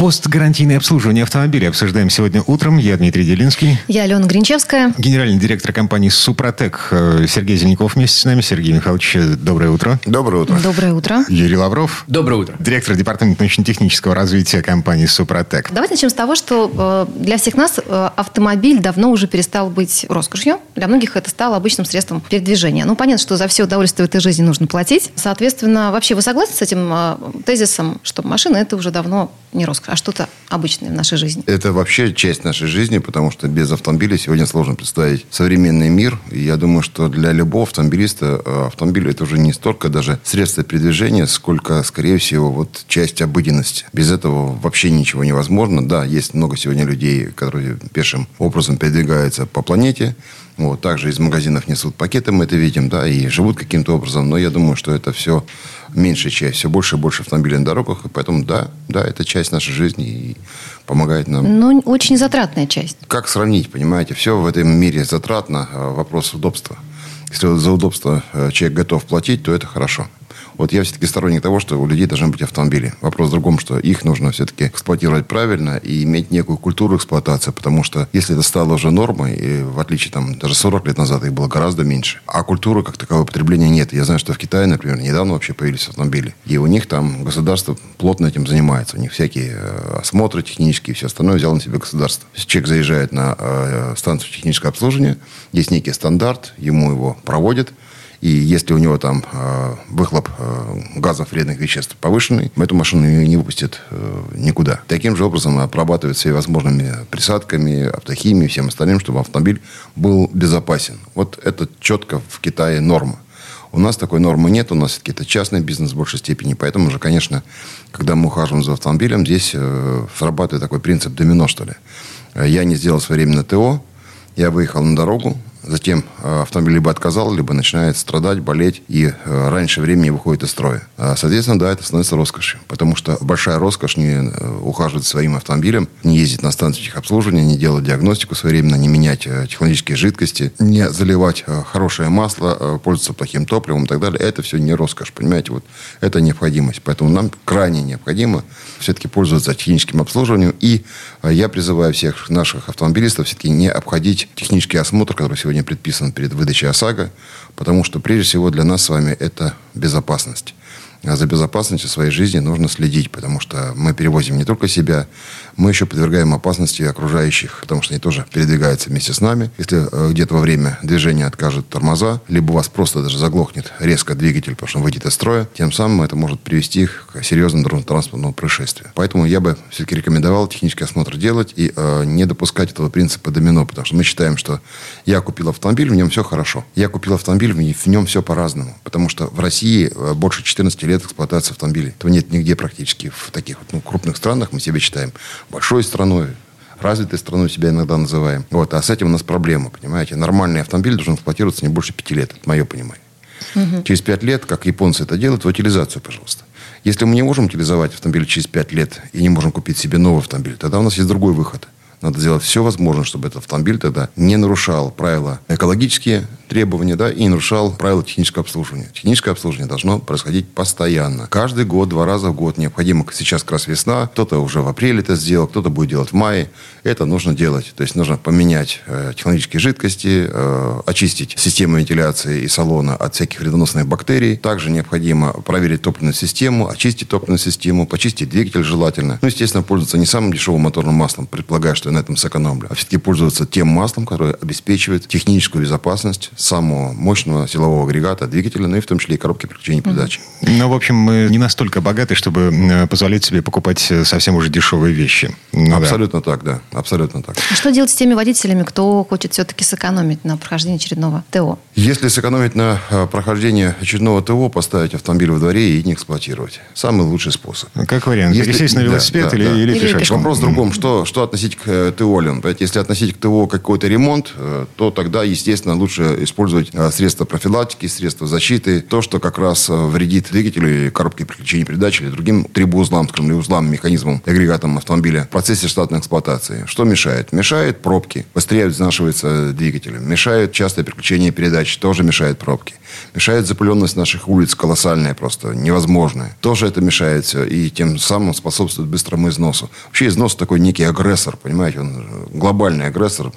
Постгарантийное обслуживание автомобиля обсуждаем сегодня утром. Я Дмитрий Делинский. Я Алена Гринчевская. Генеральный директор компании «Супротек» э, Сергей Зеленков вместе с нами. Сергей Михайлович, доброе утро. Доброе утро. Доброе утро. Юрий Лавров. Доброе утро. Директор департамента научно-технического развития компании «Супротек». Давайте начнем с того, что э, для всех нас э, автомобиль давно уже перестал быть роскошью. Для многих это стало обычным средством передвижения. Ну, понятно, что за все удовольствие в этой жизни нужно платить. Соответственно, вообще вы согласны с этим тезисом, что машина – это уже давно не роскошь, а что-то обычное в нашей жизни? Это вообще часть нашей жизни, потому что без автомобиля сегодня сложно представить современный мир. И я думаю, что для любого автомобилиста э, автомобиль это уже не столько даже средство передвижения, сколько, скорее всего, вот часть обыденности. Без этого вообще ничего невозможно. Да, есть много сегодня людей, которые пешим образом передвигаются по планете. Вот, также из магазинов несут пакеты, мы это видим, да, и живут каким-то образом. Но я думаю, что это все меньшая часть, все больше и больше автомобилей на дорогах. И поэтому, да, да, это часть нашей жизни и помогает нам. Но очень затратная часть. Как сравнить, понимаете? Все в этом мире затратно. а Вопрос удобства. Если за удобство э, человек готов платить, то это хорошо. Вот я все-таки сторонник того, что у людей должны быть автомобили. Вопрос в другом, что их нужно все-таки эксплуатировать правильно и иметь некую культуру эксплуатации, потому что если это стало уже нормой, и в отличие там даже 40 лет назад их было гораздо меньше, а культуры как такового потребления нет. Я знаю, что в Китае, например, недавно вообще появились автомобили, и у них там государство плотно этим занимается. У них всякие э, осмотры технические, все остальное взяло на себя государство. Человек заезжает на э, станцию технического обслуживания, есть некий стандарт, ему его проводят, и если у него там э, выхлоп э, газов вредных веществ повышенный, эту машину не, выпустят э, никуда. Таким же образом обрабатывают всевозможными присадками, автохимией, всем остальным, чтобы автомобиль был безопасен. Вот это четко в Китае норма. У нас такой нормы нет, у нас все-таки это частный бизнес в большей степени. Поэтому уже, конечно, когда мы ухаживаем за автомобилем, здесь э, срабатывает такой принцип домино, что ли. Я не сделал своевременно ТО, я выехал на дорогу, затем э, автомобиль либо отказал, либо начинает страдать, болеть, и э, раньше времени выходит из строя. А, Соответственно, да, это становится роскошью, потому что большая роскошь не э, ухаживать своим автомобилем, не ездить на станцию техобслуживания, не делать диагностику своевременно, не менять технологические жидкости, не заливать хорошее масло, пользоваться плохим топливом и так далее. Это все не роскошь, понимаете? Вот это необходимость. Поэтому нам крайне необходимо все-таки пользоваться техническим обслуживанием. И я призываю всех наших автомобилистов все-таки не обходить технический осмотр, который сегодня предписан перед выдачей ОСАГО, потому что прежде всего для нас с вами это безопасность. А за безопасностью своей жизни нужно следить, потому что мы перевозим не только себя, мы еще подвергаем опасности окружающих, потому что они тоже передвигаются вместе с нами. Если э, где-то во время движения откажут тормоза, либо у вас просто даже заглохнет резко двигатель, потому что он выйдет из строя, тем самым это может привести к серьезному дорожно-транспортному происшествию. Поэтому я бы все-таки рекомендовал технический осмотр делать и э, не допускать этого принципа домино, потому что мы считаем, что я купил автомобиль, в нем все хорошо. Я купил автомобиль, в нем все по-разному. Потому что в России э, больше 14 лет эксплуатации автомобилей. Этого нет нигде практически. В таких вот, ну, крупных странах мы себя считаем большой страной, развитой страной себя иногда называем. Вот, а с этим у нас проблема, понимаете. Нормальный автомобиль должен эксплуатироваться не больше пяти лет, это мое понимание. Через пять лет, как японцы это делают, в утилизацию, пожалуйста. Если мы не можем утилизовать автомобиль через пять лет и не можем купить себе новый автомобиль, тогда у нас есть другой выход. Надо сделать все возможное, чтобы этот автомобиль тогда не нарушал правила экологические требования, да, и не нарушал правила технического обслуживания. Техническое обслуживание должно происходить постоянно. Каждый год, два раза в год необходимо. Сейчас как раз весна, кто-то уже в апреле это сделал, кто-то будет делать в мае. Это нужно делать. То есть нужно поменять э, технологические жидкости, э, очистить систему вентиляции и салона от всяких вредоносных бактерий. Также необходимо проверить топливную систему, очистить топливную систему, почистить двигатель желательно. Ну, естественно, пользоваться не самым дешевым моторным маслом, предполагая, что я на этом сэкономлю, а все-таки пользоваться тем маслом, которое обеспечивает техническую безопасность самого мощного силового агрегата, двигателя, ну и в том числе и коробки переключения передач. Ну, в общем, мы не настолько богаты, чтобы э, позволять себе покупать э, совсем уже дешевые вещи. Ну, да. Абсолютно так, да. Абсолютно так. А Что делать с теми водителями, кто хочет все-таки сэкономить на прохождении очередного ТО? Если сэкономить на э, прохождении очередного ТО, поставить автомобиль во дворе и не эксплуатировать. Самый лучший способ. Как вариант. Если- Пересесть на да, велосипед да, или, да. или Или пешком. Вопрос в другом. Что, что относить к ТО ли он. Если относить к ТО какой-то ремонт, э, то тогда, естественно, лучше использовать э, средства профилактики, средства защиты. То, что как раз вредит двигателю, коробке переключения передач или другим трибоузлам, скажем, или узлам, механизмам, агрегатам автомобиля в процессе штатной эксплуатации. Что мешает? Мешает пробки. Быстрее изнашивается двигатель. Мешает частое переключение передач. Тоже мешает пробки. Мешает запыленность наших улиц колоссальная просто, невозможная. Тоже это мешает все. И тем самым способствует быстрому износу. Вообще износ такой некий агрессор, понимаете? Он глобальный агрессор,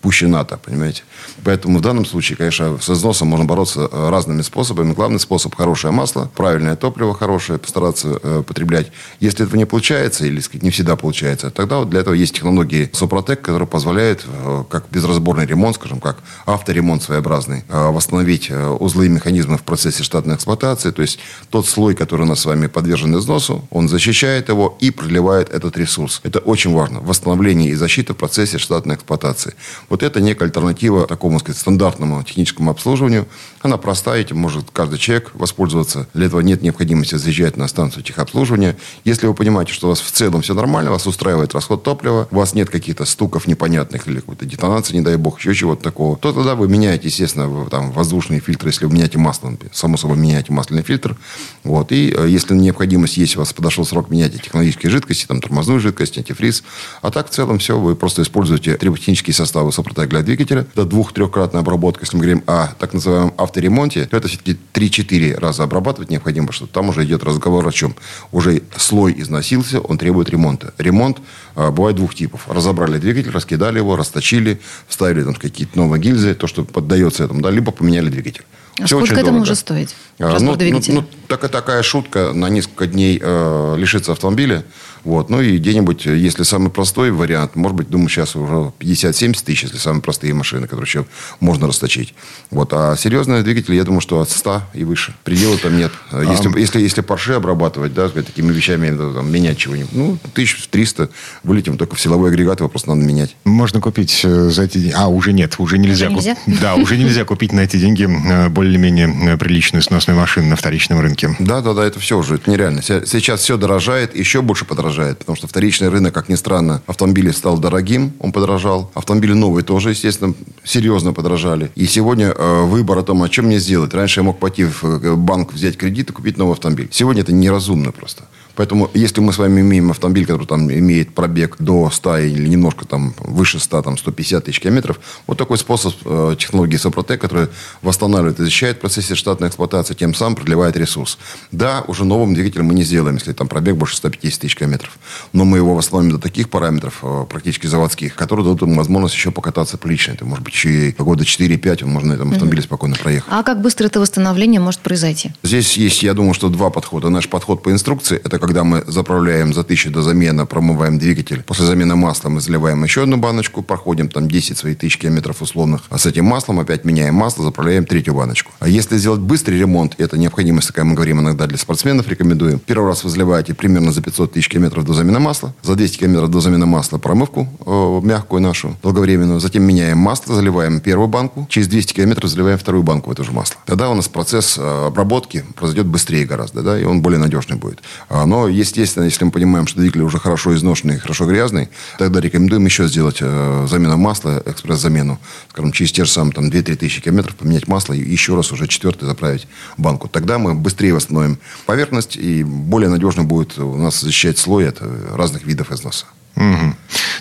пуще НАТО, понимаете? Поэтому в данном случае, конечно, с износом можно бороться э, разными способами. Главный способ – хорошее масло, правильное топливо хорошее, постараться э, потреблять. Если этого не получается, или сказать, не всегда получается, тогда вот для этого есть технологии Сопротек, которые позволяют, э, как безразборный ремонт, скажем, как авторемонт своеобразный, э, восстановить э, узлы и механизмы в процессе штатной эксплуатации. То есть тот слой, который у нас с вами подвержен износу, он защищает его и продлевает этот ресурс. Это очень важно. Восстановление и защита в процессе штатной эксплуатации. Вот это некая альтернатива такому, сказать, стандартному техническому обслуживанию. Она простая, этим может каждый человек воспользоваться. Для этого нет необходимости заезжать на станцию техобслуживания. Если вы понимаете, что у вас в целом все нормально, вас устраивает расход топлива, у вас нет каких-то стуков непонятных или какой-то детонации, не дай бог, еще чего-то такого, то тогда вы меняете, естественно, там, воздушные фильтры, если вы меняете масло, само собой меняете масляный фильтр. Вот. И э, если необходимость есть, у вас подошел срок, меняйте технологические жидкости, там, тормозную жидкость, антифриз. А так, в целом, все, вы просто используете триботехнические составы Сопротек для двигателя. Это двух-трехкратная обработка, если мы говорим о так называемом авторемонте, то это все-таки 3-4 раза обрабатывать необходимо, что там уже идет разговор о чем? Уже слой износился, он требует ремонта. Ремонт а, бывает двух типов. Разобрали двигатель, раскидали его, расточили, вставили там какие-то новые гильзы, то, что поддается этому, да, либо поменяли двигатель. А Все сколько это дорого. может стоить? А, ну, ну, ну, так, такая шутка на несколько дней э, лишиться автомобиля. Вот. Ну и где-нибудь, если самый простой вариант, может быть, думаю, сейчас уже 50-70 тысяч, если самые простые машины, которые еще можно расточить. Вот. А серьезные двигатели, я думаю, что от 100 и выше. Предела там нет. Если, а... если, если Porsche обрабатывать, да, такими вещами, там, менять чего-нибудь, ну, 1300 вылетим, только в силовой агрегат его просто надо менять. Можно купить э, за эти деньги. А, уже нет, уже нельзя. Уже нельзя? Куп... Да, уже нельзя купить на эти деньги э, более-менее э, приличную сносную машину на вторичном рынке. Да, да, да, это все уже, это нереально. Сейчас все дорожает, еще больше подорожает подорожает, потому что вторичный рынок, как ни странно, автомобили стал дорогим, он подорожал. Автомобили новые тоже, естественно, серьезно подорожали. И сегодня э, выбор о том, о чем мне сделать. Раньше я мог пойти в э, банк, взять кредит и купить новый автомобиль. Сегодня это неразумно просто. Поэтому, если мы с вами имеем автомобиль, который там имеет пробег до 100 или немножко там выше 100, там 150 тысяч километров, вот такой способ э, технологии Сопротек, который восстанавливает и защищает в процессе штатной эксплуатации, тем самым продлевает ресурс. Да, уже новым двигателем мы не сделаем, если там пробег больше 150 тысяч километров. Но мы его восстановим до таких параметров, э, практически заводских, которые дадут ему возможность еще покататься прилично. Это может быть еще и года 4-5 он можно на этом автомобиле mm-hmm. спокойно проехать. А как быстро это восстановление может произойти? Здесь есть, я думаю, что два подхода. Наш подход по инструкции, это когда мы заправляем за тысячу до замены, промываем двигатель. После замены масла мы заливаем еще одну баночку, проходим там 10 своих тысяч километров условных. А с этим маслом опять меняем масло, заправляем третью баночку. А если сделать быстрый ремонт, это необходимость такая, мы говорим иногда для спортсменов, рекомендуем. Первый раз вы заливаете примерно за 500 тысяч километров до замены масла. За 200 километров до замены масла промывку э, мягкую нашу, долговременную. Затем меняем масло, заливаем первую банку. Через 200 километров заливаем вторую банку в это же масло. Тогда у нас процесс э, обработки произойдет быстрее гораздо, да, и он более надежный будет. А, но, естественно, если мы понимаем, что двигатель уже хорошо изношенный, хорошо грязный, тогда рекомендуем еще сделать э, замену масла, экспресс-замену. Скажем, через те же самые там, 2-3 тысячи километров поменять масло и еще раз уже четвертый заправить банку. Тогда мы быстрее восстановим поверхность и более надежно будет у нас защищать слой э, разных видов износа. Угу.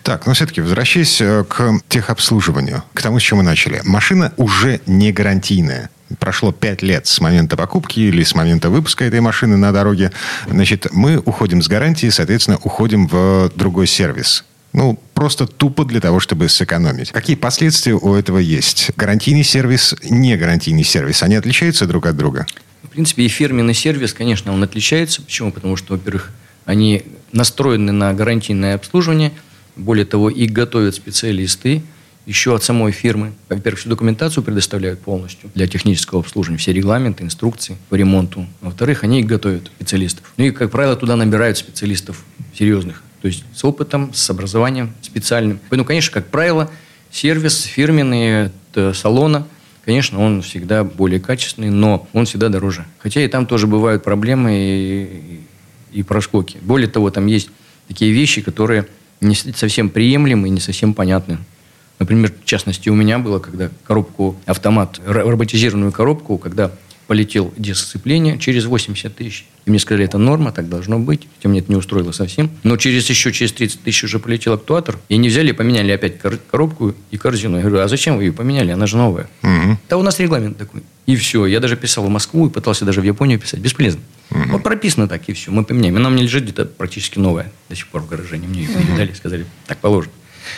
Так, но все-таки возвращаясь э, к техобслуживанию, к тому, с чем мы начали. Машина уже не гарантийная прошло 5 лет с момента покупки или с момента выпуска этой машины на дороге, значит, мы уходим с гарантии, соответственно, уходим в другой сервис. Ну, просто тупо для того, чтобы сэкономить. Какие последствия у этого есть? Гарантийный сервис, не гарантийный сервис, они отличаются друг от друга? В принципе, и фирменный сервис, конечно, он отличается. Почему? Потому что, во-первых, они настроены на гарантийное обслуживание. Более того, их готовят специалисты, еще от самой фирмы. Во-первых, всю документацию предоставляют полностью для технического обслуживания, все регламенты, инструкции по ремонту. Во-вторых, они их готовят, специалистов. Ну и, как правило, туда набирают специалистов серьезных, то есть с опытом, с образованием специальным. Поэтому, конечно, как правило, сервис фирменный салона, конечно, он всегда более качественный, но он всегда дороже. Хотя и там тоже бывают проблемы и, и, и проскоки. Более того, там есть такие вещи, которые не совсем приемлемы и не совсем понятны. Например, в частности, у меня было, когда коробку, автомат, роботизированную коробку, когда полетел дисципление через 80 тысяч. И мне сказали, это норма, так должно быть. Хотя мне это не устроило совсем. Но через еще через 30 тысяч уже полетел актуатор. И не взяли, поменяли опять коробку и корзину. Я говорю, а зачем вы ее поменяли? Она же новая. Угу. Да у нас регламент такой. И все. Я даже писал в Москву и пытался даже в Японию писать. Бесполезно. Угу. Вот прописано так, и все. Мы поменяем. Она у меня лежит где-то практически новая. До сих пор в гараже. Мне ее передали, сказали, так положено.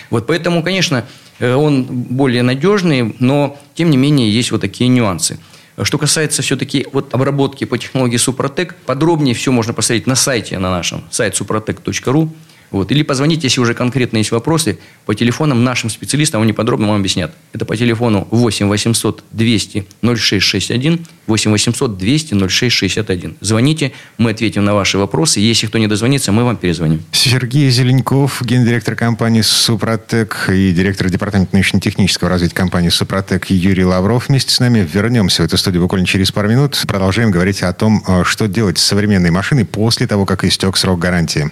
Вот поэтому, конечно, э, он более надежный, но, тем не менее, есть вот такие нюансы. Что касается все-таки вот обработки по технологии Супротек, подробнее все можно посмотреть на сайте на нашем, сайт suprotec.ru. Вот. Или позвоните, если уже конкретно есть вопросы, по телефонам нашим специалистам, они подробно вам объяснят. Это по телефону 8 800 200 0661, 8 800 200 0661. Звоните, мы ответим на ваши вопросы. Если кто не дозвонится, мы вам перезвоним. Сергей Зеленков, гендиректор компании «Супротек» и директор департамента научно-технического развития компании «Супротек» Юрий Лавров вместе с нами. Вернемся в эту студию буквально через пару минут. Продолжаем говорить о том, э, что делать с современной машиной после того, как истек срок гарантии.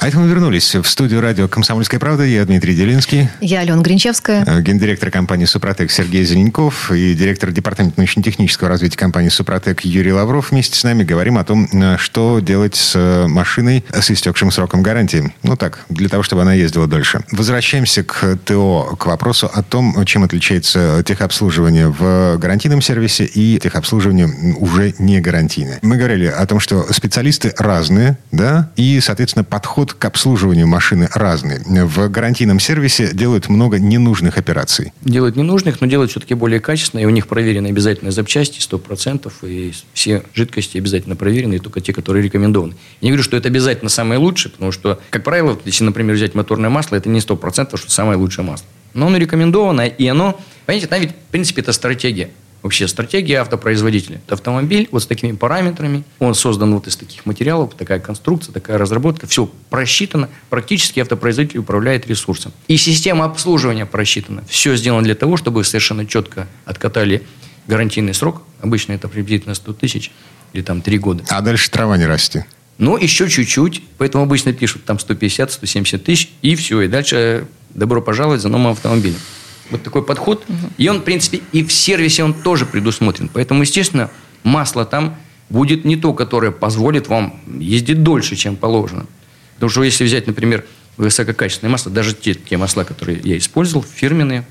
А это мы вернулись в студию радио «Комсомольская правда». Я Дмитрий Делинский. Я Алена Гринчевская. Э, гендиректор компании «Супротек» Сергей Зеленков и директор департамента научно-технического развития компании «Супротек» Юрий Лавров. Вместе с нами говорим о том, э, что делать с э, машиной с истекшим сроком гарантии. Ну так, для того, чтобы она ездила дольше. Возвращаемся к ТО, к вопросу о том, чем отличается техобслуживание в гарантийном сервисе и техобслуживание уже не гарантийное. Мы говорили о том, что специалисты разные, да, и, соответственно, подход подход к обслуживанию машины разный. В гарантийном сервисе делают много ненужных операций. Делают ненужных, но делают все-таки более качественно, и у них проверены обязательно запчасти 100%, и все жидкости обязательно проверены, и только те, которые рекомендованы. Я не говорю, что это обязательно самое лучшее, потому что, как правило, если, например, взять моторное масло, это не 100%, что самое лучшее масло. Но оно рекомендовано, и оно, понимаете, там ведь, в принципе, это стратегия вообще стратегия автопроизводителя. Это автомобиль вот с такими параметрами, он создан вот из таких материалов, такая конструкция, такая разработка, все просчитано, практически автопроизводитель управляет ресурсом. И система обслуживания просчитана. Все сделано для того, чтобы совершенно четко откатали гарантийный срок, обычно это приблизительно 100 тысяч или там 3 года. А дальше трава не расти. Ну, еще чуть-чуть, поэтому обычно пишут там 150-170 тысяч, и все, и дальше добро пожаловать за новым автомобилем вот такой подход. Угу. И он, в принципе, и в сервисе он тоже предусмотрен. Поэтому, естественно, масло там будет не то, которое позволит вам ездить дольше, чем положено. Потому что если взять, например, высококачественное масло, даже те, те масла, которые я использовал, фирменные,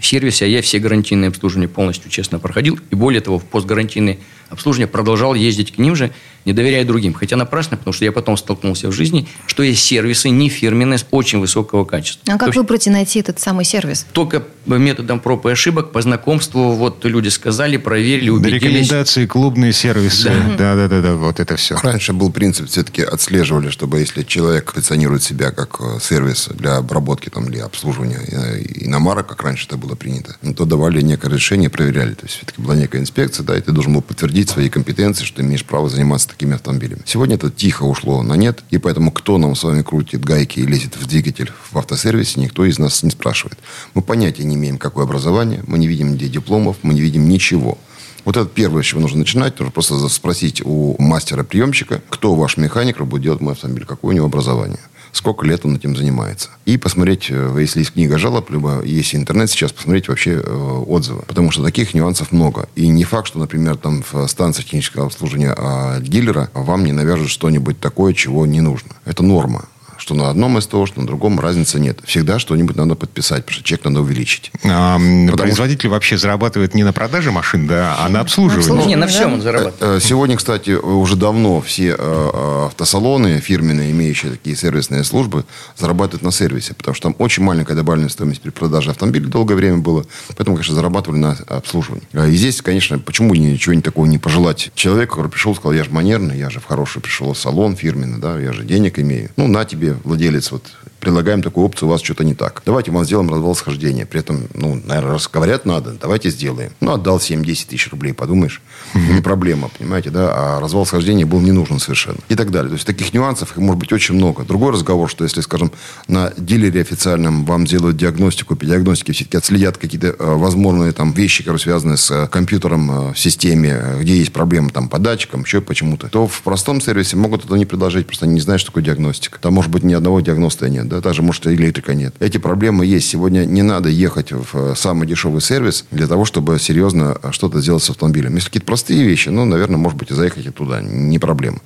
в сервисе, а я все гарантийные обслуживания полностью честно проходил. И более того, в постгарантийные обслуживания продолжал ездить к ним же, не доверяя другим. Хотя напрасно, потому что я потом столкнулся в жизни, что есть сервисы не фирменные, очень высокого качества. А как То выбрать и найти этот самый сервис? Только методом проб и ошибок, по знакомству, вот люди сказали, проверили, убедились. Рекомендации, клубные сервисы. Да. да, да, да, вот это все. Раньше был принцип, все-таки отслеживали, чтобы если человек позиционирует себя как э, сервис для обработки там, или обслуживания э, иномарок, как раньше это было принято, ну, то давали некое решение, проверяли. То есть все-таки была некая инспекция, да, и ты должен был подтвердить свои компетенции, что ты имеешь право заниматься такими автомобилями. Сегодня это тихо ушло на нет, и поэтому кто нам с вами крутит гайки и лезет в двигатель в автосервисе, никто из нас не спрашивает. Мы понятия не имеем, какое образование, мы не видим где дипломов, мы не видим ничего. Вот это первое, с чего нужно начинать. Нужно просто спросить у мастера-приемщика, кто ваш механик, будет делать мой автомобиль, какое у него образование сколько лет он этим занимается. И посмотреть, э, если есть книга жалоб, либо есть интернет сейчас, посмотреть вообще э, отзывы. Потому что таких нюансов много. И не факт, что, например, там в станции технического обслуживания а, дилера вам не навяжут что-нибудь такое, чего не нужно. Это норма что на одном СТО, что на другом разницы нет. Всегда что-нибудь надо подписать, потому что чек надо увеличить. А, производитель что... вообще зарабатывает не на продаже машин, да, а на обслуживании. Не, на всем он зарабатывает. Э, э, сегодня, кстати, уже давно все э, автосалоны фирменные, имеющие такие сервисные службы, зарабатывают на сервисе, потому что там очень маленькая добавленная стоимость при продаже автомобиля долгое время было, поэтому, конечно, зарабатывали на обслуживании. И здесь, конечно, почему ничего не такого не пожелать человеку, который пришел, сказал, я же манерный, я же в хороший пришел в салон фирменный, да, я же денег имею. Ну, на тебе владелец вот предлагаем такую опцию, у вас что-то не так. Давайте мы сделаем развал схождения. При этом, ну, наверное, раз говорят надо, давайте сделаем. Ну, отдал 7-10 тысяч рублей, подумаешь. Не проблема, понимаете, да? А развал схождения был не нужен совершенно. И так далее. То есть таких нюансов, их может быть очень много. Другой разговор, что если, скажем, на дилере официальном вам сделают диагностику, по диагностике все-таки отследят какие-то э, возможные там вещи, которые связаны с э, компьютером э, в системе, где есть проблемы там по датчикам, еще почему-то, то в простом сервисе могут это не предложить, просто они не знают, что такое диагностика. Там может быть ни одного диагноста нет, да, даже может электрика нет. Эти проблемы есть. Сегодня не надо ехать в самый дешевый сервис для того, чтобы серьезно что-то сделать с автомобилем. Если какие-то простые вещи, ну, наверное, может быть, и заехать и туда, не проблема.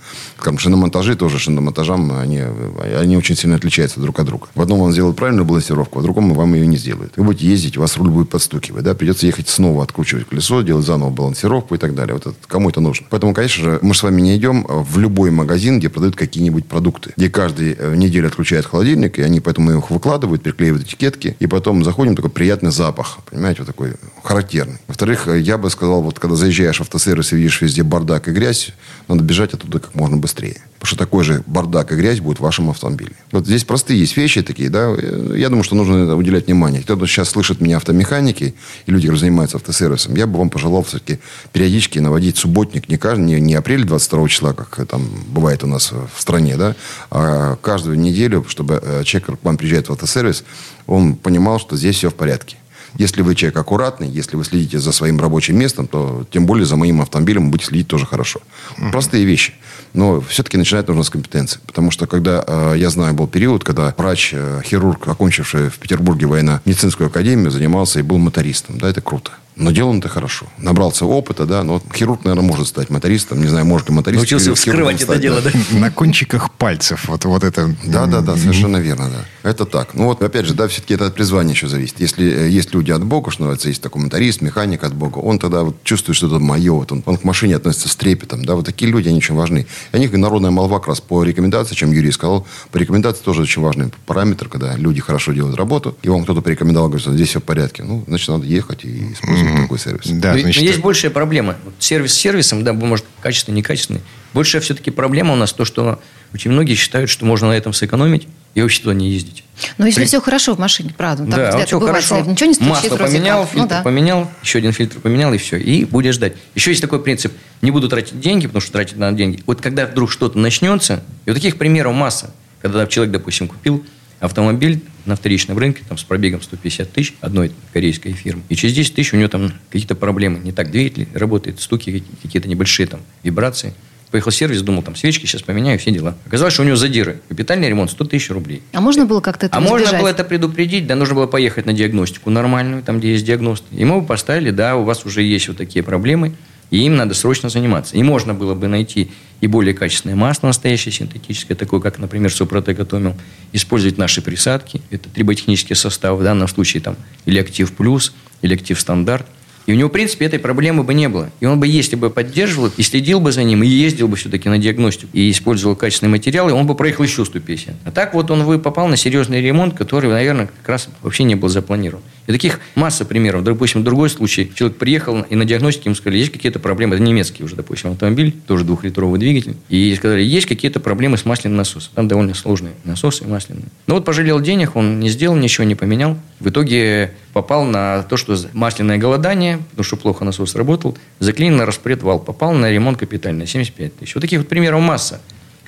Там шиномонтажи тоже, шиномонтажам, они, они очень сильно отличаются друг от друга. В одном вам сделают правильную балансировку, а в другом вам ее не сделают. Вы будете ездить, у вас руль будет подстукивать, да, придется ехать снова откручивать колесо, делать заново балансировку и так далее. Вот это, кому это нужно? Поэтому, конечно же, мы с вами не идем в любой магазин, где продают какие-нибудь продукты, где каждый э, неделю отключает холодильник, и они поэтому их выкладывают, приклеивают этикетки, и потом заходим, такой приятный запах, понимаете, вот такой характерный. Во-вторых, э, я бы сказал, вот когда заезжаешь в автосервис и видишь везде бардак и грязь, надо бежать оттуда как можно быстрее. Потому что такой же бардак и грязь будет в вашем автомобиле. Вот здесь простые есть вещи такие, да. Я думаю, что нужно уделять внимание. Кто-то сейчас слышит меня автомеханики и люди, которые занимаются автосервисом, я бы вам пожелал все-таки периодически наводить субботник не, каждый, не, не апрель 22 числа, как там бывает у нас в стране, да, а каждую неделю, чтобы э, человек, к вам приезжает в автосервис, он понимал, что здесь все в порядке. Если вы человек аккуратный, если вы следите за своим рабочим местом, то тем более за моим автомобилем будете следить тоже хорошо. Uh-huh. Простые вещи. Но все-таки начинать нужно с компетенции. Потому что когда, э, я знаю, был период, когда врач, э, хирург, окончивший в Петербурге военно-медицинскую академию, занимался и был мотористом. Да, это круто. Но делал он это хорошо. Набрался опыта, да. Но хирург, наверное, может стать мотористом. Не знаю, может ли моторист. Научился вскрывать это стать, дело, да. На кончиках пальцев. Вот, вот это... Да, да, да, совершенно верно, да. Это так. Ну вот, опять же, да, все-таки это от призвания еще зависит. Если э, есть люди от Бога, что называется, есть такой моторист, механик от Бога, он тогда вот чувствует, что это мое. Вот он, он к машине относится с трепетом. Да, вот такие люди, они очень важны. И о них народная молва как раз по рекомендации, чем Юрий сказал, по рекомендации тоже очень важный параметр, когда люди хорошо делают работу, и вам кто-то порекомендовал, говорит, что здесь все в порядке. Ну, значит, надо ехать и использовать mm-hmm. такой сервис. Да, но, значит... но есть большая проблема. сервис с сервисом, да, может, качественный, некачественный. Большая все-таки проблема у нас то, что очень многие считают, что можно на этом сэкономить и вообще туда не ездить. Но если При... все хорошо в машине, правда, так да, все бывает, хорошо. ничего не Масло поменял, фильтр ну, да. поменял, еще один фильтр поменял, и все. И будешь ждать. Еще есть такой принцип. Не буду тратить деньги, потому что тратить надо деньги. Вот когда вдруг что-то начнется, и вот таких примеров масса. Когда человек, допустим, купил автомобиль на вторичном рынке там, с пробегом 150 тысяч одной корейской фирмы. И через 10 тысяч у него там какие-то проблемы. Не так двигатель работает, стуки какие-то небольшие там вибрации. Поехал в сервис, думал, там свечки сейчас поменяю, все дела. Оказалось, что у него задиры. Капитальный ремонт 100 тысяч рублей. А можно было как-то это А избежать? можно было это предупредить, да, нужно было поехать на диагностику нормальную, там, где есть диагност. Ему бы поставили, да, у вас уже есть вот такие проблемы, и им надо срочно заниматься. И можно было бы найти и более качественное масло настоящее, синтетическое, такое, как, например, Супротек Атомил, использовать наши присадки. Это триботехнический состав, в данном случае там или Актив Плюс, или Актив Стандарт – и у него, в принципе, этой проблемы бы не было. И он бы, если бы поддерживал и следил бы за ним, и ездил бы все-таки на диагностику, и использовал качественные материалы, он бы проехал еще 150. А так вот он вы попал на серьезный ремонт, который, наверное, как раз вообще не был запланирован. И таких масса примеров. Допустим, другой случай. Человек приехал, и на диагностике ему сказали, есть какие-то проблемы. Это немецкий уже, допустим, автомобиль, тоже двухлитровый двигатель. И сказали, есть какие-то проблемы с масляным насосом. Там довольно сложные насосы масляные. Но вот пожалел денег, он не сделал, ничего не поменял. В итоге попал на то, что масляное голодание, потому что плохо насос работал, заклинил на распредвал, попал на ремонт капитальный, 75 тысяч. Вот таких вот примеров масса.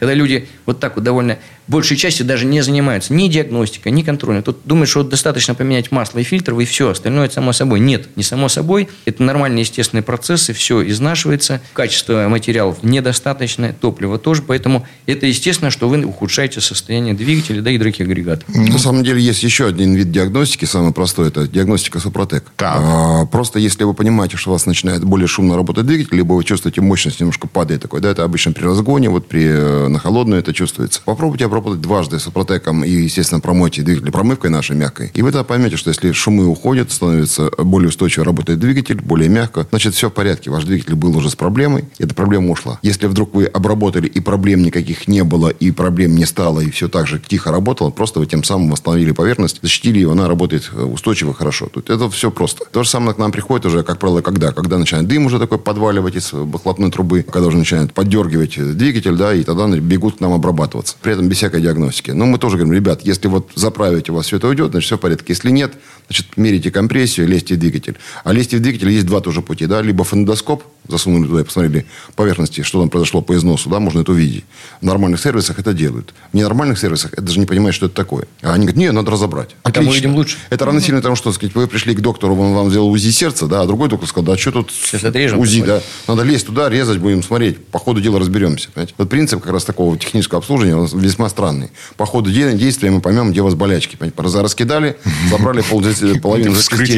Когда люди вот так вот довольно большей частью даже не занимаются ни диагностикой, ни контролем. Тут думают, что вот достаточно поменять масло и фильтр, и все, остальное само собой. Нет, не само собой. Это нормальные естественные процессы, все изнашивается, качество материалов недостаточное, топливо тоже, поэтому это естественно, что вы ухудшаете состояние двигателя, да и других агрегатов. На самом деле есть еще один вид диагностики, самый простой, это диагностика Супротек. А, просто если вы понимаете, что у вас начинает более шумно работать двигатель, либо вы чувствуете мощность немножко падает такой, да, это обычно при разгоне, вот при э, на холодную это чувствуется. Попробуйте обработать дважды супротеком и, естественно, промойте двигатель промывкой нашей мягкой. И вы тогда поймете, что если шумы уходят, становится более устойчиво работает двигатель, более мягко, значит, все в порядке. Ваш двигатель был уже с проблемой, эта проблема ушла. Если вдруг вы обработали, и проблем никаких не было, и проблем не стало, и все так же тихо работало, просто вы тем самым восстановили поверхность, защитили ее, она работает устойчиво, хорошо. Тут это все просто. То же самое к нам приходит уже, как правило, когда? Когда начинает дым уже такой подваливать из выхлопной трубы, когда уже начинает поддергивать двигатель, да, и тогда регионы бегут к нам обрабатываться. При этом без всякой диагностики. Но мы тоже говорим, ребят, если вот заправить у вас все это уйдет, значит, все в порядке. Если нет, значит, мерите компрессию, лезьте в двигатель. А лезьте в двигатель есть два тоже пути, да, либо фонендоскоп, засунули туда и посмотрели поверхности, что там произошло по износу, да, можно это увидеть. В нормальных сервисах это делают. В ненормальных сервисах это даже не понимают, что это такое. А они говорят, нет, надо разобрать. Это мы видим лучше. Это равносильно тому, что сказать, вы пришли к доктору, он вам сделал УЗИ сердца, да, а другой доктор сказал, да, что тут Сейчас отрежем, УЗИ, да, надо лезть туда, резать, будем смотреть, по ходу дела разберемся. Понимаете? Вот принцип как раз такого технического обслуживания он весьма странный. По ходу де- действия мы поймем, где у вас болячки. Раскидали, забрали пол- половину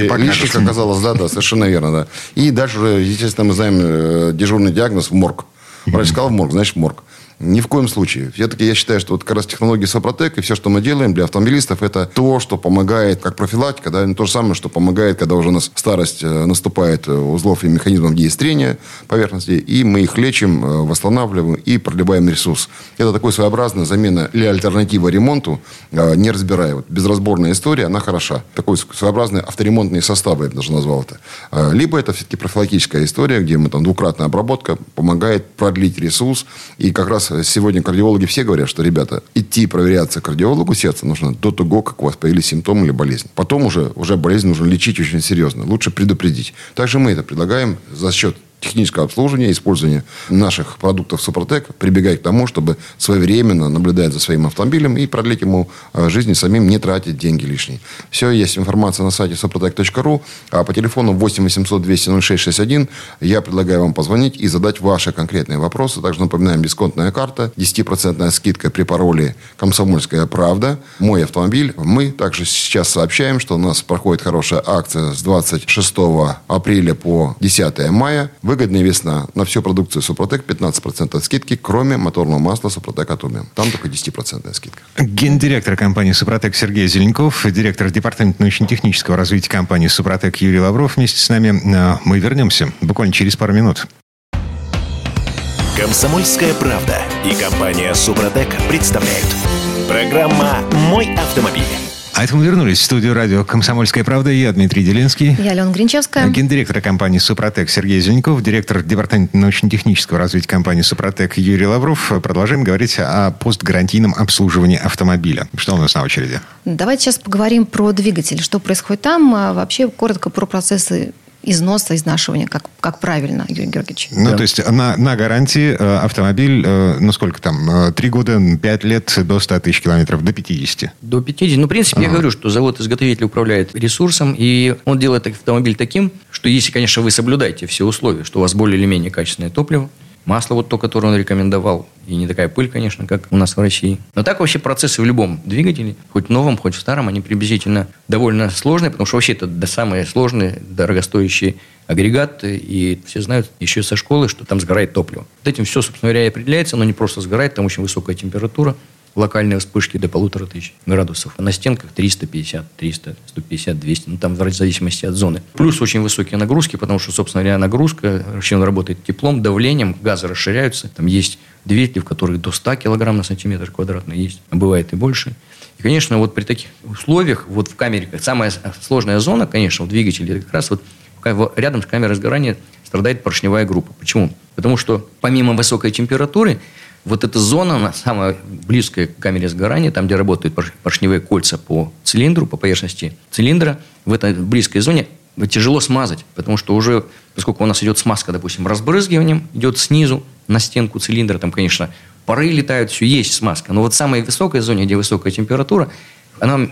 покажет. лишних, оказалось, да, да, совершенно верно, да. И дальше уже, естественно, мы знаем э, дежурный диагноз в морг. Врач сказал в морг, значит в морг. Ни в коем случае. Все-таки я считаю, что вот как раз технологии Сопротек и все, что мы делаем для автомобилистов, это то, что помогает, как профилактика, да, то же самое, что помогает, когда уже у нас старость э, наступает э, узлов и механизмов деястрения поверхности, и мы их лечим, э, восстанавливаем и продлеваем ресурс. Это такой своеобразная замена или альтернатива ремонту, не разбирая. Вот безразборная история, она хороша. Такой своеобразный авторемонтный состав, я бы даже назвал это. Либо это все-таки профилактическая история, где мы там двукратная обработка помогает продлить ресурс. И как раз сегодня кардиологи все говорят, что, ребята, идти проверяться кардиологу сердца нужно до того, как у вас появились симптомы или болезнь. Потом уже, уже болезнь нужно лечить очень серьезно. Лучше предупредить. Также мы это предлагаем за счет технического обслуживания, использования наших продуктов Супротек, прибегать к тому, чтобы своевременно наблюдать за своим автомобилем и продлить ему э, жизнь и самим не тратить деньги лишние. Все, есть информация на сайте suprotec.ru, а по телефону 8 800 200 0661 я предлагаю вам позвонить и задать ваши конкретные вопросы. Также напоминаем, дисконтная карта, 10% скидка при пароле «Комсомольская правда», «Мой автомобиль». Мы также сейчас сообщаем, что у нас проходит хорошая акция с 26 апреля по 10 мая. Выгодная весна на всю продукцию Супротек 15% скидки, кроме моторного масла Супротек Атомиум. Там только 10% скидка. Гендиректор компании «Супротек» Сергей Зеленков, директор департамента научно-технического развития компании «Супротек» Юрий Лавров вместе с нами. Э, Мы вернемся буквально через пару минут. Комсомольская правда и компания Супротек представляют. Программа «Мой автомобиль». А это мы вернулись в студию радио «Комсомольская правда». Я Дмитрий Делинский. Я Алена Гринчевская. Гендиректор компании «Супротек» Сергей Зеленков, директор департамента научно-технического развития компании «Супротек» Юрий Лавров. Продолжаем говорить о постгарантийном обслуживании автомобиля. Что у нас на очереди? Давайте сейчас поговорим про двигатель. Что происходит там? А вообще коротко про процессы износа, изнашивания, как, как правильно, Юрий Георгиевич. Ну, Да. то есть на, на гарантии э, автомобиль, э, ну сколько там, э, три года, пять лет до 100 тысяч километров, до 50. До 50. Ну, в принципе, я говорю, что завод-изготовитель управляет ресурсом, и он делает автомобиль таким, что если, конечно, вы соблюдаете все условия, что у вас более или менее качественное топливо, масло вот то, которое он рекомендовал, и не такая пыль, конечно, как у нас в России. Но так вообще процессы в любом двигателе, хоть новом, хоть в старом, они приблизительно довольно сложные, потому что вообще это да, самый сложный, дорогостоящий агрегат, и все знают еще со школы, что там сгорает топливо. Вот этим все, собственно говоря, и определяется, но не просто сгорает, там очень высокая температура, локальные вспышки до полутора тысяч градусов. На стенках 350, 300, 150, 200, ну там в зависимости от зоны. Плюс очень высокие нагрузки, потому что, собственно говоря, нагрузка, он работает теплом, давлением, газы расширяются. Там есть двигатели, в которых до 100 килограмм на сантиметр квадратный есть, а бывает и больше. И, конечно, вот при таких условиях, вот в камере, самая сложная зона, конечно, в двигателе, как раз вот рядом с камерой сгорания страдает поршневая группа. Почему? Потому что помимо высокой температуры, вот эта зона, она самая близкая к камере сгорания, там, где работают порш- поршневые кольца по цилиндру, по поверхности цилиндра, в этой близкой зоне тяжело смазать, потому что уже, поскольку у нас идет смазка, допустим, разбрызгиванием, идет снизу на стенку цилиндра, там, конечно, пары летают, все есть смазка. Но вот в самой высокой зоне, где высокая температура, она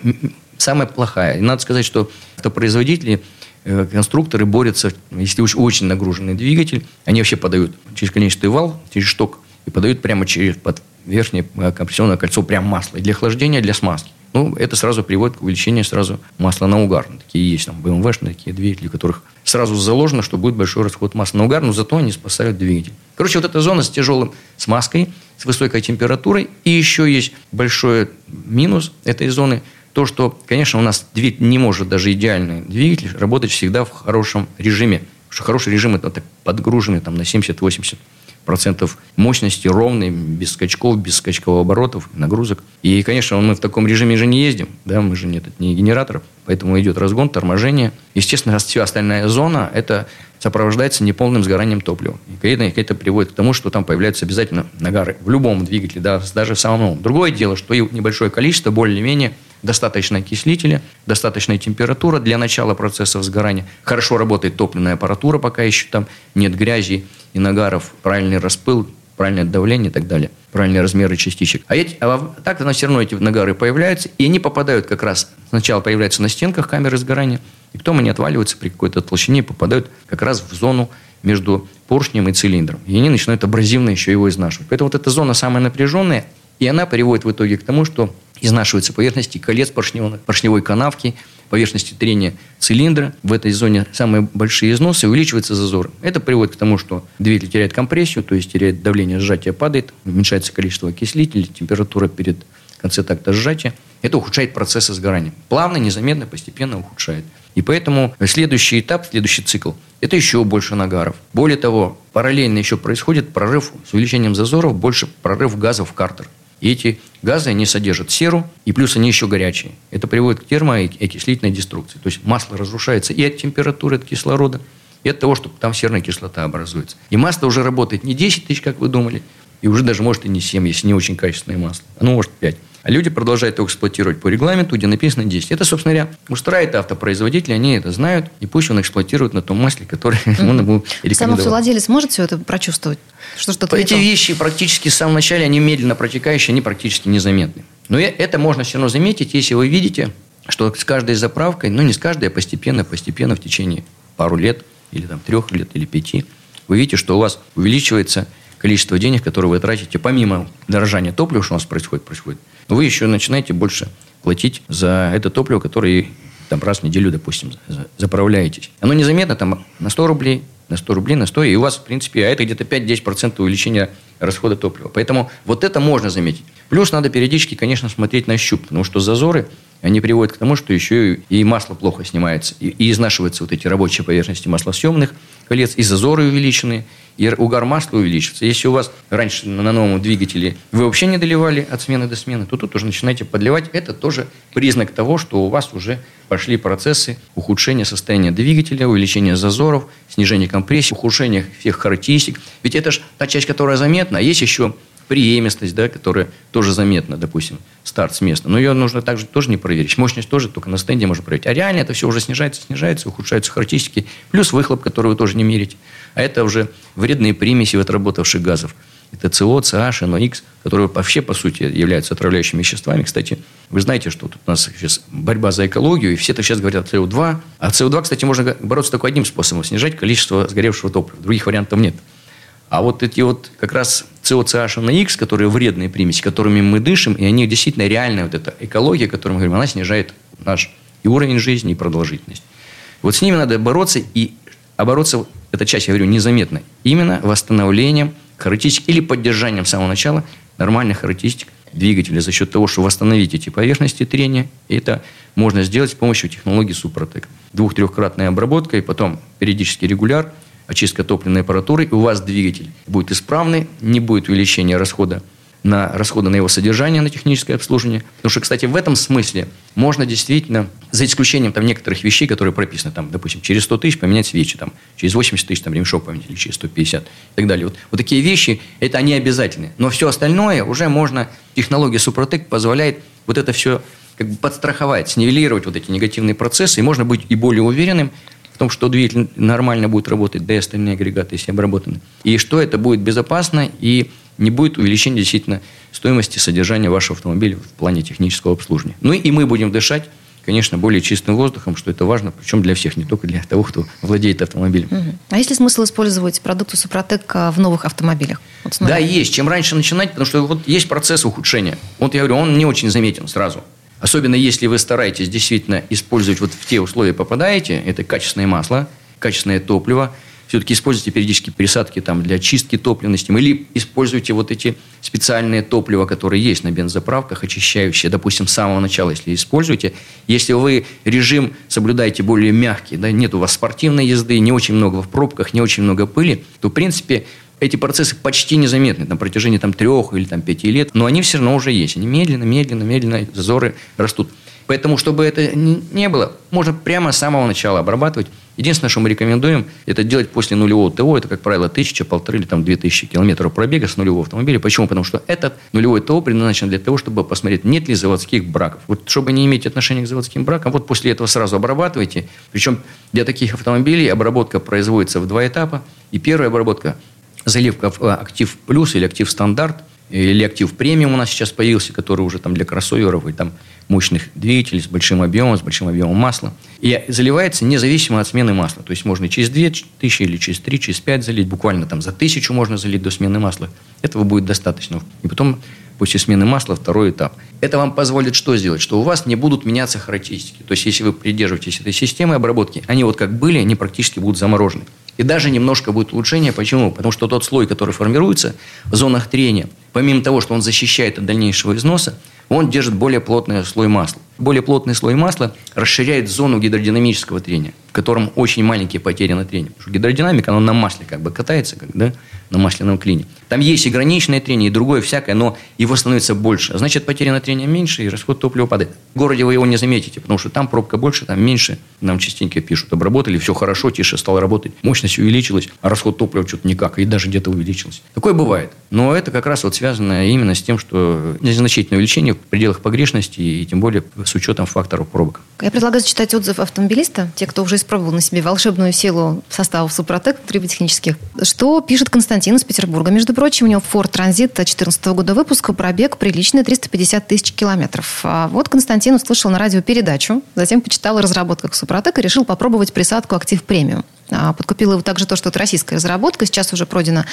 самая плохая. И надо сказать, что автопроизводители, э, конструкторы борются, если уж очень нагруженный двигатель, они вообще подают через конечный вал, через шток, и подают прямо через под верхнее э, компрессионное кольцо прям масло. Для охлаждения, для смазки. Ну, это сразу приводит к увеличению сразу масла на угар. Ну, Такие есть там BMW-шные такие двигатели, которых сразу заложено, что будет большой расход масла на угар, но зато они спасают двигатель. Короче, вот эта зона с тяжелым смазкой, с высокой температурой. И еще есть большой минус этой зоны. То, что, конечно, у нас двигатель не может даже идеальный двигатель работать всегда в хорошем режиме. Потому что хороший режим – это так подгруженный там, на 70-80 процентов мощности ровной, без скачков, без скачковых оборотов, нагрузок. И, конечно, мы в таком режиме же не ездим, да, мы же нет, это не генератор, поэтому идет разгон, торможение. Естественно, вся остальная зона, это сопровождается неполным сгоранием топлива. И это приводит к тому, что там появляются обязательно нагары в любом двигателе, да, даже в самом новом. Другое дело, что небольшое количество более-менее достаточно окислителя, достаточная температура для начала процесса сгорания. Хорошо работает топливная аппаратура, пока еще там нет грязи и нагаров, правильный распыл, правильное давление и так далее, правильные размеры частичек. А, эти, а так то все равно эти нагары появляются, и они попадают как раз, сначала появляются на стенках камеры сгорания, и потом они отваливаются при какой-то толщине и попадают как раз в зону между поршнем и цилиндром. И они начинают абразивно еще его изнашивать. Поэтому вот эта зона самая напряженная, и она приводит в итоге к тому, что изнашиваются поверхности колец поршневой, канавки, поверхности трения цилиндра. В этой зоне самые большие износы, увеличивается зазор. Это приводит к тому, что двигатель теряет компрессию, то есть теряет давление, сжатие падает, уменьшается количество окислителей, температура перед конце такта сжатия. Это ухудшает процессы сгорания. Плавно, незаметно, постепенно ухудшает. И поэтому следующий этап, следующий цикл – это еще больше нагаров. Более того, параллельно еще происходит прорыв с увеличением зазоров, больше прорыв газов в картер. И эти газы, они содержат серу, и плюс они еще горячие. Это приводит к термо- и окислительной деструкции. То есть масло разрушается и от температуры, от кислорода, и от того, что там серная кислота образуется. И масло уже работает не 10 тысяч, как вы думали, и уже даже может и не 7, если не очень качественное масло. Оно может 5. А люди продолжают его эксплуатировать по регламенту, где написано 10. Это, собственно говоря, устраивает автопроизводителей, они это знают, и пусть он эксплуатирует на том масле, которое mm-hmm. он ему рекомендовал. Сам владелец может все это прочувствовать? Что что-то Эти вещи практически в самом начале, они медленно протекающие, они практически незаметны. Но это можно все равно заметить, если вы видите, что с каждой заправкой, ну не с каждой, а постепенно, постепенно в течение пару лет, или там трех лет, или пяти, вы видите, что у вас увеличивается количество денег, которые вы тратите, помимо дорожания топлива, что у нас происходит, происходит, вы еще начинаете больше платить за это топливо, которое там раз в неделю, допустим, заправляетесь. Оно незаметно там на 100 рублей, на 100 рублей, на 100, и у вас, в принципе, а это где-то 5-10% увеличения расхода топлива. Поэтому вот это можно заметить. Плюс надо периодически, конечно, смотреть на щуп, потому что зазоры, они приводят к тому, что еще и масло плохо снимается, и, изнашиваются вот эти рабочие поверхности маслосъемных колец, и зазоры увеличены, и угар масла увеличится. Если у вас раньше на новом двигателе вы вообще не доливали от смены до смены, то тут уже начинаете подливать. Это тоже признак того, что у вас уже пошли процессы ухудшения состояния двигателя, увеличения зазоров, снижения компрессии, ухудшения всех характеристик. Ведь это же та часть, которая заметна. А есть еще преемистость, да, которая тоже заметна, допустим, старт с места. Но ее нужно также тоже не проверить. Мощность тоже только на стенде можно проверить. А реально это все уже снижается, снижается, ухудшаются характеристики. Плюс выхлоп, который вы тоже не мерите. А это уже вредные примеси отработавших газов. Это СО, CH, NOx, которые вообще, по сути, являются отравляющими веществами. Кстати, вы знаете, что тут у нас сейчас борьба за экологию, и все это сейчас говорят о СО2. А СО2, кстати, можно бороться только одним способом – снижать количество сгоревшего топлива. Других вариантов нет. А вот эти вот как раз COCH на X, которые вредные примеси, которыми мы дышим, и они действительно реальная вот эта экология, о которой мы говорим, она снижает наш и уровень жизни, и продолжительность. Вот с ними надо бороться, и а бороться, эта часть, я говорю, незаметно, именно восстановлением характеристик или поддержанием с самого начала нормальных характеристик двигателя за счет того, что восстановить эти поверхности трения. И это можно сделать с помощью технологии Супротек. Двух-трехкратная обработка и потом периодический регуляр – очистка топливной аппаратуры, и у вас двигатель будет исправный, не будет увеличения расхода на расходы на его содержание, на техническое обслуживание. Потому что, кстати, в этом смысле можно действительно, за исключением там, некоторых вещей, которые прописаны, там, допустим, через 100 тысяч поменять свечи, там, через 80 тысяч там, ремешок поменять, или через 150 и так далее. Вот, вот такие вещи, это они обязательны. Но все остальное уже можно, технология Супротек позволяет вот это все как бы подстраховать, снивелировать вот эти негативные процессы, и можно быть и более уверенным в том, что двигатель нормально будет работать, да и остальные агрегаты, если обработаны. И что это будет безопасно и не будет увеличения действительно стоимости содержания вашего автомобиля в плане технического обслуживания. Ну и мы будем дышать конечно, более чистым воздухом, что это важно, причем для всех, не только для того, кто владеет автомобилем. Угу. А есть ли смысл использовать продукты Супротек а, в новых автомобилях? Вот да, есть. Чем раньше начинать, потому что вот есть процесс ухудшения. Вот я говорю, он не очень заметен сразу. Особенно если вы стараетесь действительно использовать вот в те условия попадаете, это качественное масло, качественное топливо, все-таки используйте периодически присадки там, для чистки топливности, или используйте вот эти специальные топлива, которые есть на бензоправках, очищающие, допустим, с самого начала, если используете. Если вы режим соблюдаете более мягкий, да, нет у вас спортивной езды, не очень много в пробках, не очень много пыли, то, в принципе, эти процессы почти незаметны на протяжении там, трех или там, пяти лет, но они все равно уже есть. Они медленно, медленно, медленно, зазоры растут. Поэтому, чтобы это не было, можно прямо с самого начала обрабатывать. Единственное, что мы рекомендуем, это делать после нулевого ТО. Это, как правило, тысяча, полторы или там две тысячи километров пробега с нулевого автомобиля. Почему? Потому что этот нулевой ТО предназначен для того, чтобы посмотреть, нет ли заводских браков. Вот чтобы не иметь отношения к заводским бракам, вот после этого сразу обрабатывайте. Причем для таких автомобилей обработка производится в два этапа. И первая обработка – заливка в актив плюс или актив стандарт – или актив премиум у нас сейчас появился, который уже там для кроссоверов и там мощных двигателей с большим объемом, с большим объемом масла. И заливается независимо от смены масла. То есть можно через 2000 или через 3, через 5 залить, буквально там за тысячу можно залить до смены масла. Этого будет достаточно. И потом после смены масла второй этап. Это вам позволит что сделать? Что у вас не будут меняться характеристики. То есть, если вы придерживаетесь этой системы обработки, они вот как были, они практически будут заморожены. И даже немножко будет улучшение. Почему? Потому что тот слой, который формируется в зонах трения, помимо того, что он защищает от дальнейшего износа, он держит более плотный слой масла. Более плотный слой масла расширяет зону гидродинамического трения, в котором очень маленькие потери на трении. Потому что гидродинамика, она на масле как бы катается, как, да, на масляном клине. Там есть и граничное трение, и другое всякое, но его становится больше. А значит, потери на трение меньше, и расход топлива падает. В городе вы его не заметите, потому что там пробка больше, там меньше. Нам частенько пишут, обработали, все хорошо, тише стало работать. Мощность увеличилась, а расход топлива что-то никак, и даже где-то увеличился. Такое бывает. Но это как раз вот связано именно с тем, что незначительное увеличение в пределах погрешности, и тем более с учетом факторов пробок. Я предлагаю зачитать отзыв автомобилиста, те, кто уже испробовал на себе волшебную силу составов Супротек триботехнических. Что пишет Константин из Петербурга. Между прочим, у него Ford Transit 2014 года выпуска, пробег приличный 350 тысяч километров. А вот Константин услышал на радио передачу, затем почитал о разработках Супротек и решил попробовать присадку «Актив премиум». А, подкупила его также то, что это российская разработка. Сейчас уже пройдено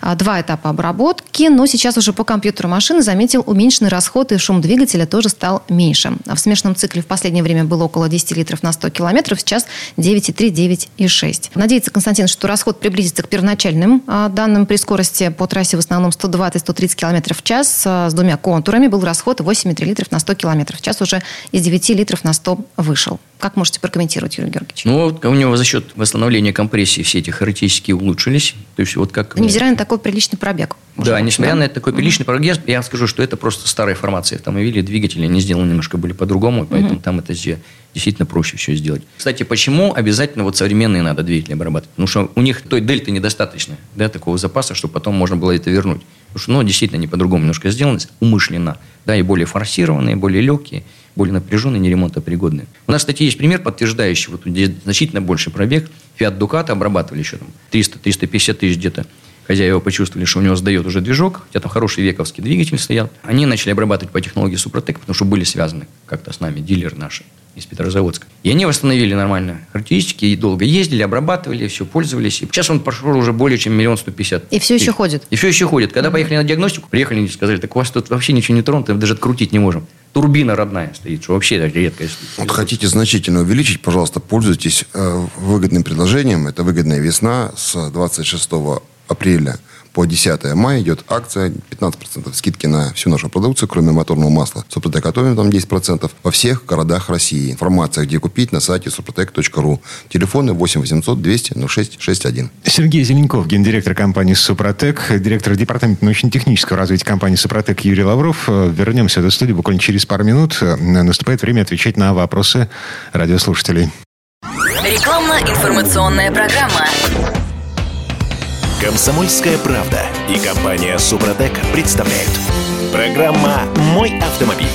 а, два этапа обработки, но сейчас уже по компьютеру машины заметил уменьшенный расход, и шум двигателя тоже стал меньше. А в смешанном цикле в последнее время было около 10 литров на 100 километров, сейчас 9,3, 9,6. Надеется Константин, что расход приблизится к первоначальным данным при скорости по трассе в основном 120-130 километров в час с двумя контурами. Был расход 8,3 литров на 100 километров. Сейчас уже из 9 литров на 100 вышел. Как можете прокомментировать, Юрий Георгиевич? Ну, у него за счет восстановления компрессии все эти характеристики улучшились. То есть вот как... Невзирая на такой приличный пробег. Да, несмотря да? на такой приличный пробег, я скажу, что это просто старая формация автомобилей, двигатели они сделаны немножко были по-другому, поэтому там это действительно проще все сделать. Кстати, почему обязательно вот современные надо двигатели обрабатывать? Потому что у них той дельты недостаточно, да, такого запаса, чтобы потом можно было это вернуть. Потому что, ну, действительно, они по-другому немножко сделаны, умышленно, да, и более форсированные, более легкие более напряженные, не ремонтопригодные. У нас, кстати, есть пример, подтверждающий, вот значительно больше пробег. Фиат Дуката обрабатывали еще там 300-350 тысяч где-то. Хозяева почувствовали, что у него сдает уже движок, хотя там хороший вековский двигатель стоял. Они начали обрабатывать по технологии Супротек, потому что были связаны как-то с нами дилер наши из Петрозаводска. И они восстановили нормально характеристики, и долго ездили, обрабатывали, все пользовались. И сейчас он прошел уже более чем миллион сто пятьдесят. И все еще ходит? И все еще ходит. Когда mm-hmm. поехали на диагностику, приехали и сказали, так у вас тут вообще ничего не тронуто, даже открутить не можем турбина родная стоит, что вообще это редкость. Вот хотите значительно увеличить, пожалуйста, пользуйтесь э, выгодным предложением. Это выгодная весна с 26 апреля по 10 мая идет акция 15% скидки на всю нашу продукцию, кроме моторного масла. Супротек готовим там 10% во всех городах России. Информация, где купить, на сайте супротек.ру. Телефоны 8 800 200 06 61. Сергей Зеленков, гендиректор компании «Супротек», директор департамента научно-технического развития компании «Супротек» Юрий Лавров. Вернемся в студию буквально через пару минут. Наступает время отвечать на вопросы радиослушателей. Рекламно-информационная программа. Комсомольская правда и компания Супротек представляют. Программа «Мой автомобиль».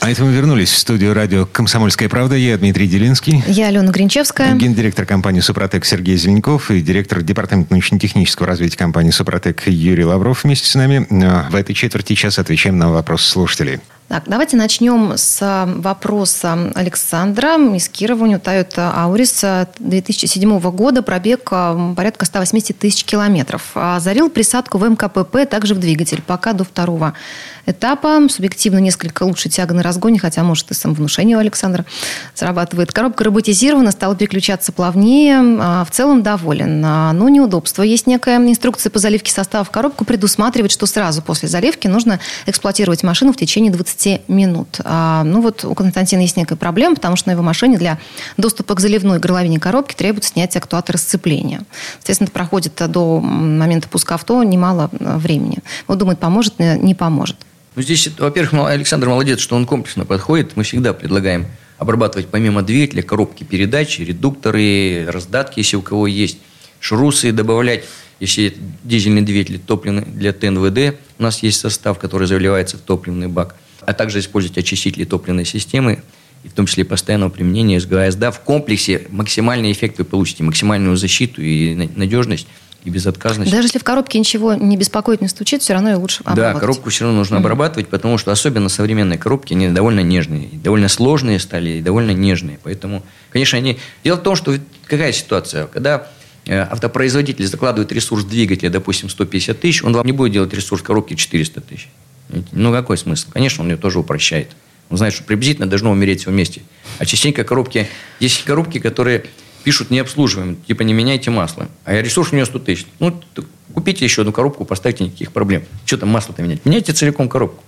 А это мы вернулись в студию радио «Комсомольская правда». Я Дмитрий Делинский. Я Алена Гринчевская. Гендиректор компании «Супротек» Сергей Зеленков и директор департамента научно-технического развития компании «Супротек» Юрий Лавров вместе с нами. А, в этой четверти часа отвечаем на вопросы слушателей. Так, давайте начнем с а, вопроса Александра из Кирова. У него Toyota Auris 2007 года, пробег а, порядка 180 тысяч километров. А, зарил присадку в МКПП, также в двигатель, пока до второго этапа. Субъективно несколько лучше тяга на разгоне, хотя, может, и самовнушение у Александра срабатывает. Коробка роботизирована, стала переключаться плавнее. В целом доволен. Но неудобство. Есть некая инструкция по заливке состава в коробку, предусматривает, что сразу после заливки нужно эксплуатировать машину в течение 20 15 минут. А, ну вот у Константина есть некая проблема, потому что на его машине для доступа к заливной горловине коробки требуется снятие актуатора сцепления. Соответственно, это проходит до момента пуска авто немало э, времени. Вот думает, поможет, не поможет. Ну, здесь, во-первых, Александр молодец, что он комплексно подходит. Мы всегда предлагаем обрабатывать помимо двигателя коробки передач, редукторы, раздатки, если у кого есть, шрусы добавлять, если дизельный двигатель топливный для ТНВД, у нас есть состав, который заливается в топливный бак, а также использовать очистители топливной системы, и в том числе постоянного применения СГАС. Да, в комплексе максимальный эффект вы получите, максимальную защиту и надежность – и безотказность. Даже если в коробке ничего не беспокоит, не стучит, все равно ее лучше обрабатывать. Да, коробку все равно нужно mm-hmm. обрабатывать, потому что особенно современные коробки, они довольно нежные, довольно сложные стали и довольно нежные. Поэтому, конечно, они... Дело в том, что какая ситуация? Когда э, автопроизводитель закладывает ресурс двигателя, допустим, 150 тысяч, он вам не будет делать ресурс коробки 400 тысяч. Ну, какой смысл? Конечно, он ее тоже упрощает. Он знает, что приблизительно должно умереть все вместе. А частенько коробки... Есть коробки, которые пишут не обслуживаем, типа не меняйте масло. А ресурс у нее 100 тысяч. Ну, купите еще одну коробку, поставьте никаких проблем. Что там масло-то менять? Меняйте целиком коробку.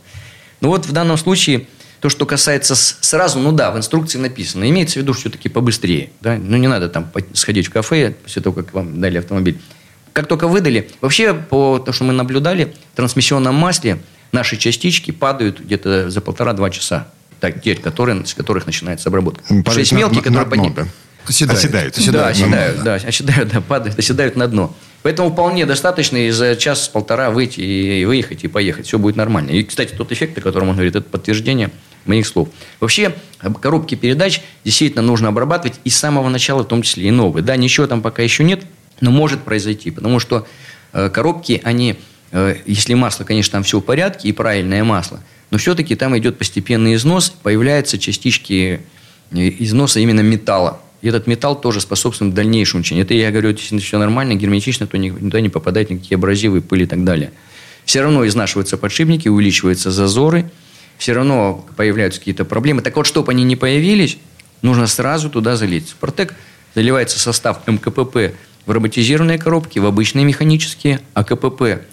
Ну вот в данном случае то, что касается сразу, ну да, в инструкции написано. Имеется в виду все-таки побыстрее. Да? Ну не надо там сходить в кафе после того, как вам дали автомобиль. Как только выдали, вообще по тому, что мы наблюдали, в трансмиссионном масле наши частички падают где-то за полтора-два часа. Так, те, которые, с которых начинается обработка. Шесть мелкие, которые поднимают. Оседают. Оседают. Оседают, да, оседают, да, оседают, да, падают, оседают на дно. Поэтому вполне достаточно и за час-полтора выйти и выехать, и поехать. Все будет нормально. И, кстати, тот эффект, о котором он говорит, это подтверждение моих слов. Вообще, коробки передач действительно нужно обрабатывать и с самого начала, в том числе и новые. Да, ничего там пока еще нет, но может произойти. Потому что э, коробки, они, если масло, конечно, там все в порядке и правильное масло, но все-таки там идет постепенный износ, появляются частички э, износа именно металла. И этот металл тоже способствует дальнейшему учению. Это я говорю, если все нормально, герметично, то никуда не попадает никакие абразивы, пыль и так далее. Все равно изнашиваются подшипники, увеличиваются зазоры, все равно появляются какие-то проблемы. Так вот, чтобы они не появились, нужно сразу туда залить. Спартек заливается состав МКПП в роботизированные коробки, в обычные механические, а КПП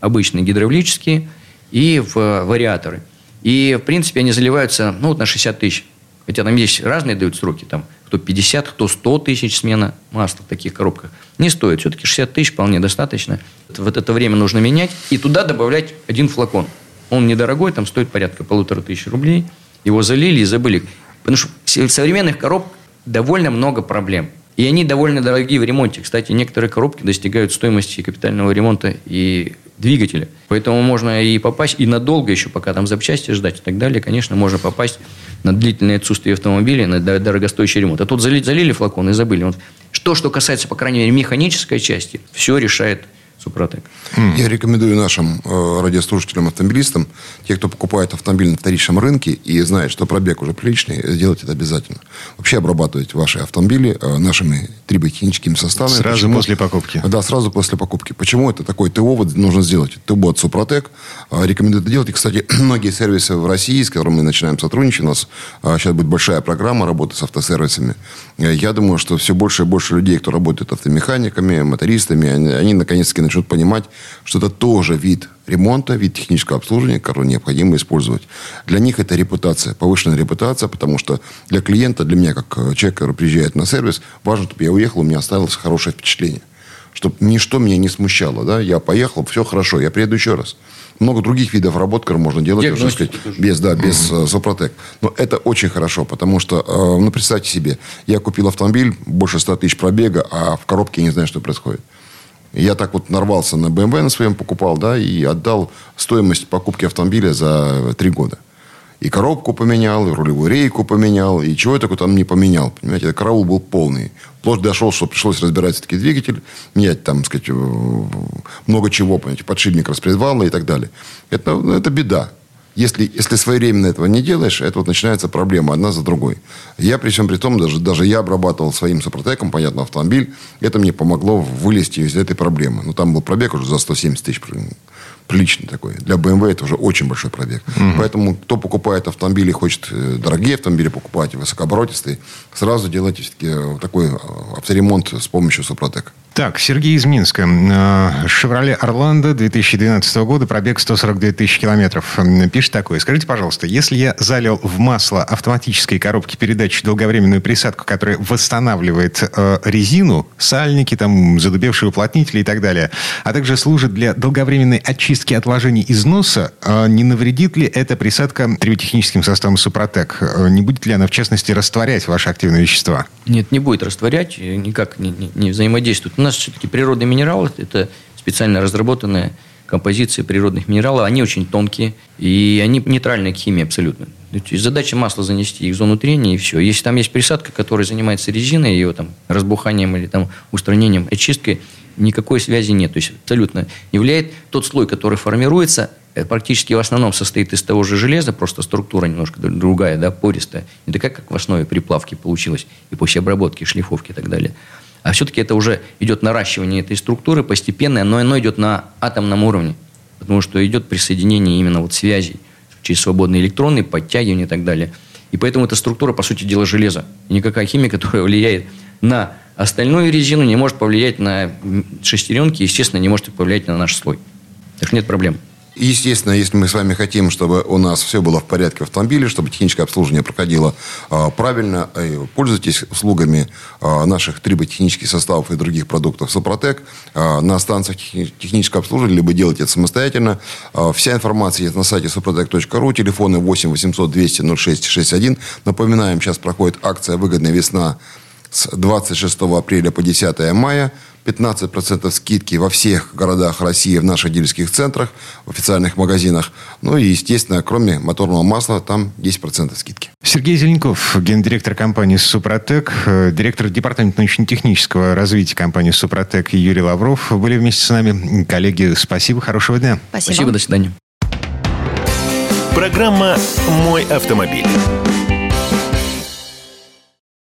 обычные гидравлические и в вариаторы. И, в принципе, они заливаются ну, вот на 60 тысяч. Хотя там есть разные дают сроки, там кто 50, кто 100 тысяч смена масла в таких коробках. Не стоит. Все-таки 60 тысяч вполне достаточно. Вот это время нужно менять и туда добавлять один флакон. Он недорогой, там стоит порядка полутора тысяч рублей. Его залили и забыли. Потому что в современных коробках довольно много проблем. И они довольно дорогие в ремонте. Кстати, некоторые коробки достигают стоимости капитального ремонта и двигателя. Поэтому можно и попасть, и надолго еще, пока там запчасти ждать и так далее, конечно, можно попасть на длительное отсутствие автомобиля, на дорогостоящий ремонт. А тут залили, залили флакон и забыли. Вот. Что, что касается, по крайней мере, механической части, все решает Супротек. Я рекомендую нашим э, радиослушателям, автомобилистам, те, кто покупает автомобиль на вторичном рынке и знает, что пробег уже приличный, сделать это обязательно. Вообще обрабатывать ваши автомобили э, нашими триботехническими составами. Сразу Почему? после покупки? Да, сразу после покупки. Почему это такой ТО нужно сделать? ТО от Супротек. Э, рекомендую это делать. И, кстати, многие сервисы в России, с которыми мы начинаем сотрудничать, у нас э, сейчас будет большая программа работы с автосервисами. Э, я думаю, что все больше и больше людей, кто работает автомеханиками, мотористами, они, они наконец-таки начнут понимать, что это тоже вид ремонта, вид технического обслуживания, который необходимо использовать. Для них это репутация, повышенная репутация, потому что для клиента, для меня, как э, человека, который приезжает на сервис, важно, чтобы я уехал, у меня оставилось хорошее впечатление. Чтобы ничто меня не смущало. Да? Я поехал, все хорошо, я приеду еще раз много других видов работ, которые можно делать, уже, сказать, без, да, без mm-hmm. Но это очень хорошо, потому что, э, ну, представьте себе, я купил автомобиль, больше 100 тысяч пробега, а в коробке я не знаю, что происходит. Я так вот нарвался на BMW на своем, покупал, да, и отдал стоимость покупки автомобиля за три года. И коробку поменял, и рулевую рейку поменял, и чего я только там не поменял. Понимаете, караул был полный. Вплоть дошел, что пришлось разбирать все-таки двигатель, менять там, сказать, э, много чего, понимаете, подшипник распредвала и так далее. Это, ну, это беда. Если, если своевременно этого не делаешь, это вот начинается проблема одна за другой. Я при всем при том, даже, даже я обрабатывал своим супротеком, понятно, автомобиль. Это мне помогло вылезти из этой проблемы. Ну, там был пробег уже за 170 тысяч. Приличный такой. Для BMW это уже очень большой пробег. Угу. Поэтому, кто покупает автомобили, хочет э, дорогие автомобили покупать, высокооборотистые, сразу делайте э, такой э, авторемонт с помощью супротека. Так, Сергей из Минска. Э, «Шевроле Орландо» 2012 года, пробег 142 тысячи километров. Пишет такое. Скажите, пожалуйста, если я залил в масло автоматической коробки передач долговременную присадку, которая восстанавливает э, резину, сальники, там, задубевшие уплотнители и так далее, а также служит для долговременной очистки отложений износа, э, не навредит ли эта присадка триботехническим составом «Супротек»? Э, не будет ли она, в частности, растворять ваши активные вещества? Нет, не будет растворять, никак не, не, не взаимодействует. У нас все-таки природные минералы – это специально разработанная композиция природных минералов. Они очень тонкие, и они нейтральны к химии абсолютно. задача масла занести их в зону трения, и все. Если там есть присадка, которая занимается резиной, ее там разбуханием или там устранением, очисткой, никакой связи нет. То есть абсолютно не влияет тот слой, который формируется, э, практически в основном состоит из того же железа, просто структура немножко другая, да, пористая. Не такая, как в основе приплавки получилась, и после обработки, шлифовки и так далее. А все-таки это уже идет наращивание этой структуры постепенное, но оно идет на атомном уровне. Потому что идет присоединение именно вот связей через свободные электроны, подтягивание и так далее. И поэтому эта структура, по сути дела, железа. И никакая химия, которая влияет на остальную резину, не может повлиять на шестеренки, естественно, не может повлиять на наш слой. Так что нет проблем. Естественно, если мы с вами хотим, чтобы у нас все было в порядке в автомобиле, чтобы техническое обслуживание проходило а, правильно, э, пользуйтесь услугами а, наших триботехнических составов и других продуктов Сопротек а, на станциях технического обслуживания, либо делайте это самостоятельно. А, вся информация есть на сайте suprotec.ru, телефоны 8 800 200 06 61. Напоминаем, сейчас проходит акция «Выгодная весна» с 26 апреля по 10 мая. 15% скидки во всех городах России в наших дилерских центрах, в официальных магазинах. Ну и, естественно, кроме моторного масла, там 10% скидки. Сергей Зеленков, гендиректор компании «Супротек», э, директор департамента научно-технического развития компании «Супротек» Юрий Лавров были вместе с нами. Коллеги, спасибо, хорошего дня. Спасибо, спасибо до свидания. Программа «Мой автомобиль».